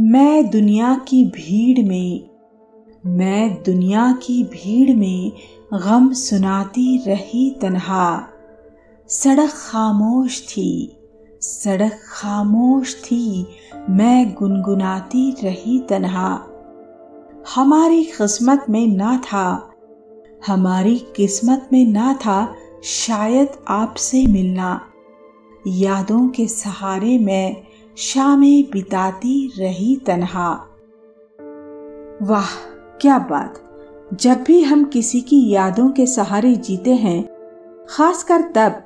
मैं दुनिया की भीड़ में, मैं दुनिया की भीड़ में गम सुनाती रही तन्हा। सड़क खामोश थी, सड़क खामोश थी, मैं गुनगुनाती रही तन्हा। हमारी किस्मत में ना था, हमारी किस्मत में ना था शायद आपसे मिलना। यादों के सहारे मैं शामें बिताती रही तनहा। वाह, क्या बात। जब भी हम किसी की यादों के सहारे जीते हैं, खासकर तब,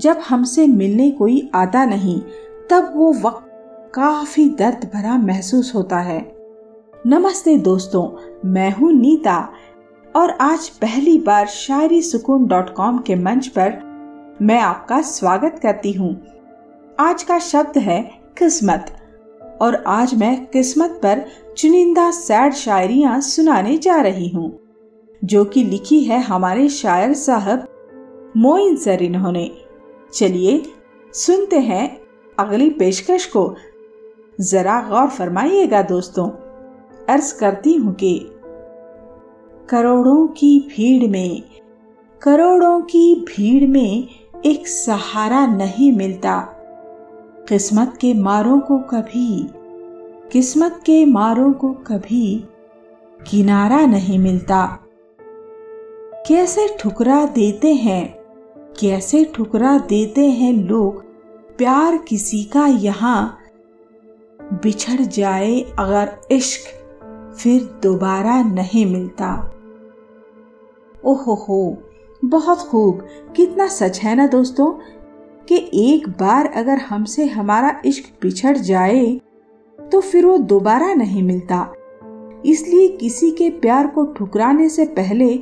जब हमसे मिलने कोई आता नहीं, तब वो वक्त काफ़ी दर्द भरा महसूस होता है। नमस्ते दोस्तों, मैं हूँ नीता, और आज पहली बार शायरी सुकून डॉट कॉम के मंच पर मैं आपका स्वागत करती हूँ। आज का शब्द है किस्मत। और आज मैं किस्मत पर चुनिंदा सैड शायरिया सुनाने जा रही हूँ, जो कि लिखी है हमारे शायर साहब मोइन सर इन्होंने। चलिए सुनते हैं अगली पेशकश को। जरा गौर फरमाइएगा दोस्तों, अर्ज़ करती हूँ कि करोड़ों की भीड़ में, करोड़ों की भीड़ में एक सहारा नहीं मिलता। किस्मत के मारों को कभी, किस्मत के मारों को कभी किनारा नहीं मिलता। कैसे ठुकरा देते हैं, कैसे ठुकरा देते हैं लोग, प्यार किसी का यहाँ बिछड़ जाए अगर इश्क फिर दोबारा नहीं मिलता। ओहो हो बहुत खूब, कितना सच है ना दोस्तों? कि एक बार अगर हमसे हमारा इश्क बिछड़ जाए तो फिर वो दोबारा नहीं मिलता। इसलिए किसी के प्यार को ठुकराने से पहले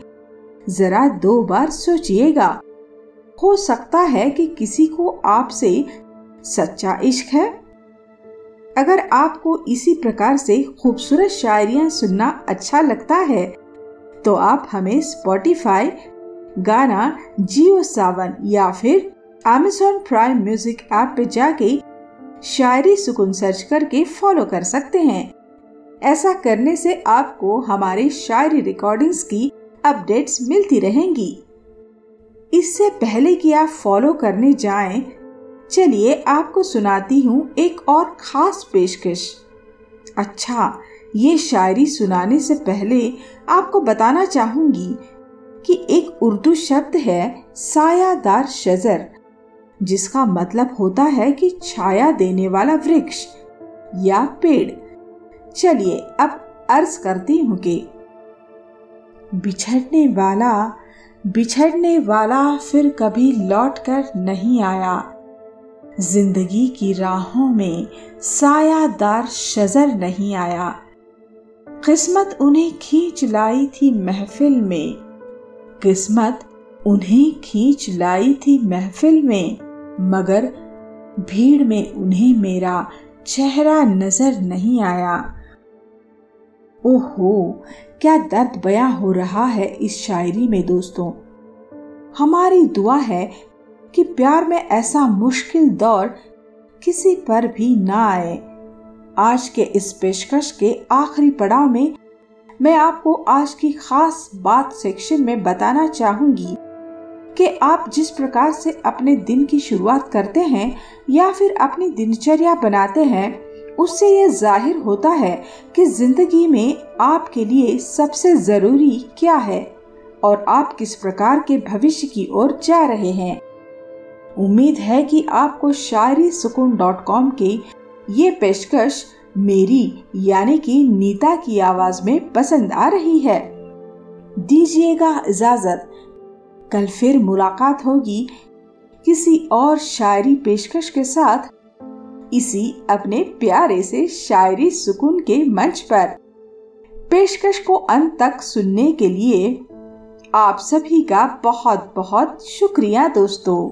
जरा दो बार सोचिएगा। हो सकता है कि किसी को आपसे सच्चा इश्क है। अगर आपको इसी प्रकार से खूबसूरत शायरियाँ सुनना अच्छा लगता है तो आप हमें स्पॉटिफाई गाना, जियो सावन या फिर अमेजोन प्राइम म्यूज़िक ऐप पे जाके शायरी सुकून सर्च करके फॉलो कर सकते हैं। ऐसा करने से आपको हमारे शायरी रिकॉर्डिंग्स की अपडेट्स मिलती रहेंगी। इससे पहले कि आप फॉलो करने जाएँ, चलिए आपको सुनाती हूँ एक और खास पेशकश। अच्छा ये शायरी सुनाने से पहले आपको बताना चाहूँगी कि एक उर्दू शब्द है सायादार शजर। जिसका मतलब होता है कि छाया देने वाला वृक्ष या पेड़। चलिए अब अर्ज़ करती हूँ कि बिछड़ने वाला बिछड़ने वाला फिर कभी लौट कर नहीं आया। ज़िंदगी की राहों में सायादार शजर नहीं आया। किस्मत उन्हें खींच लाई थी महफिल में। किस्मत उन्हें खींच लाई थी महफिल में। मगर भीड़ में उन्हें मेरा चेहरा नज़र नहीं आया। ओहो, क्या दर्द बया हो रहा है इस शायरी में दोस्तों? हमारी दुआ है कि प्यार में ऐसा मुश्किल दौर किसी पर भी ना आए। आज के इस पेशकश के आखिरी पड़ाव में मैं आपको आज की खास बात सेक्शन में बताना चाहूँगी। कि आप जिस प्रकार से अपने दिन की शुरुआत करते हैं या फिर अपनी दिनचर्या बनाते हैं, उससे यह ज़ाहिर होता है कि ज़िंदगी में आपके लिए सबसे ज़रूरी क्या है और आप किस प्रकार के भविष्य की ओर जा रहे हैं। उम्मीद है कि आपको शायरी सुकून डॉट कॉम के ये पेशकश मेरी यानी कि नीता की आवाज़ में पसंद आ रही है। दीजिएगा इजाज़त। कल फिर मुलाकात होगी किसी और शायरी पेशकश के साथ, इसी अपने प्यारे से शायरी सुकून के मंच पर। पेशकश को अंत तक सुनने के लिए आप सभी का बहुत बहुत शुक्रिया दोस्तों।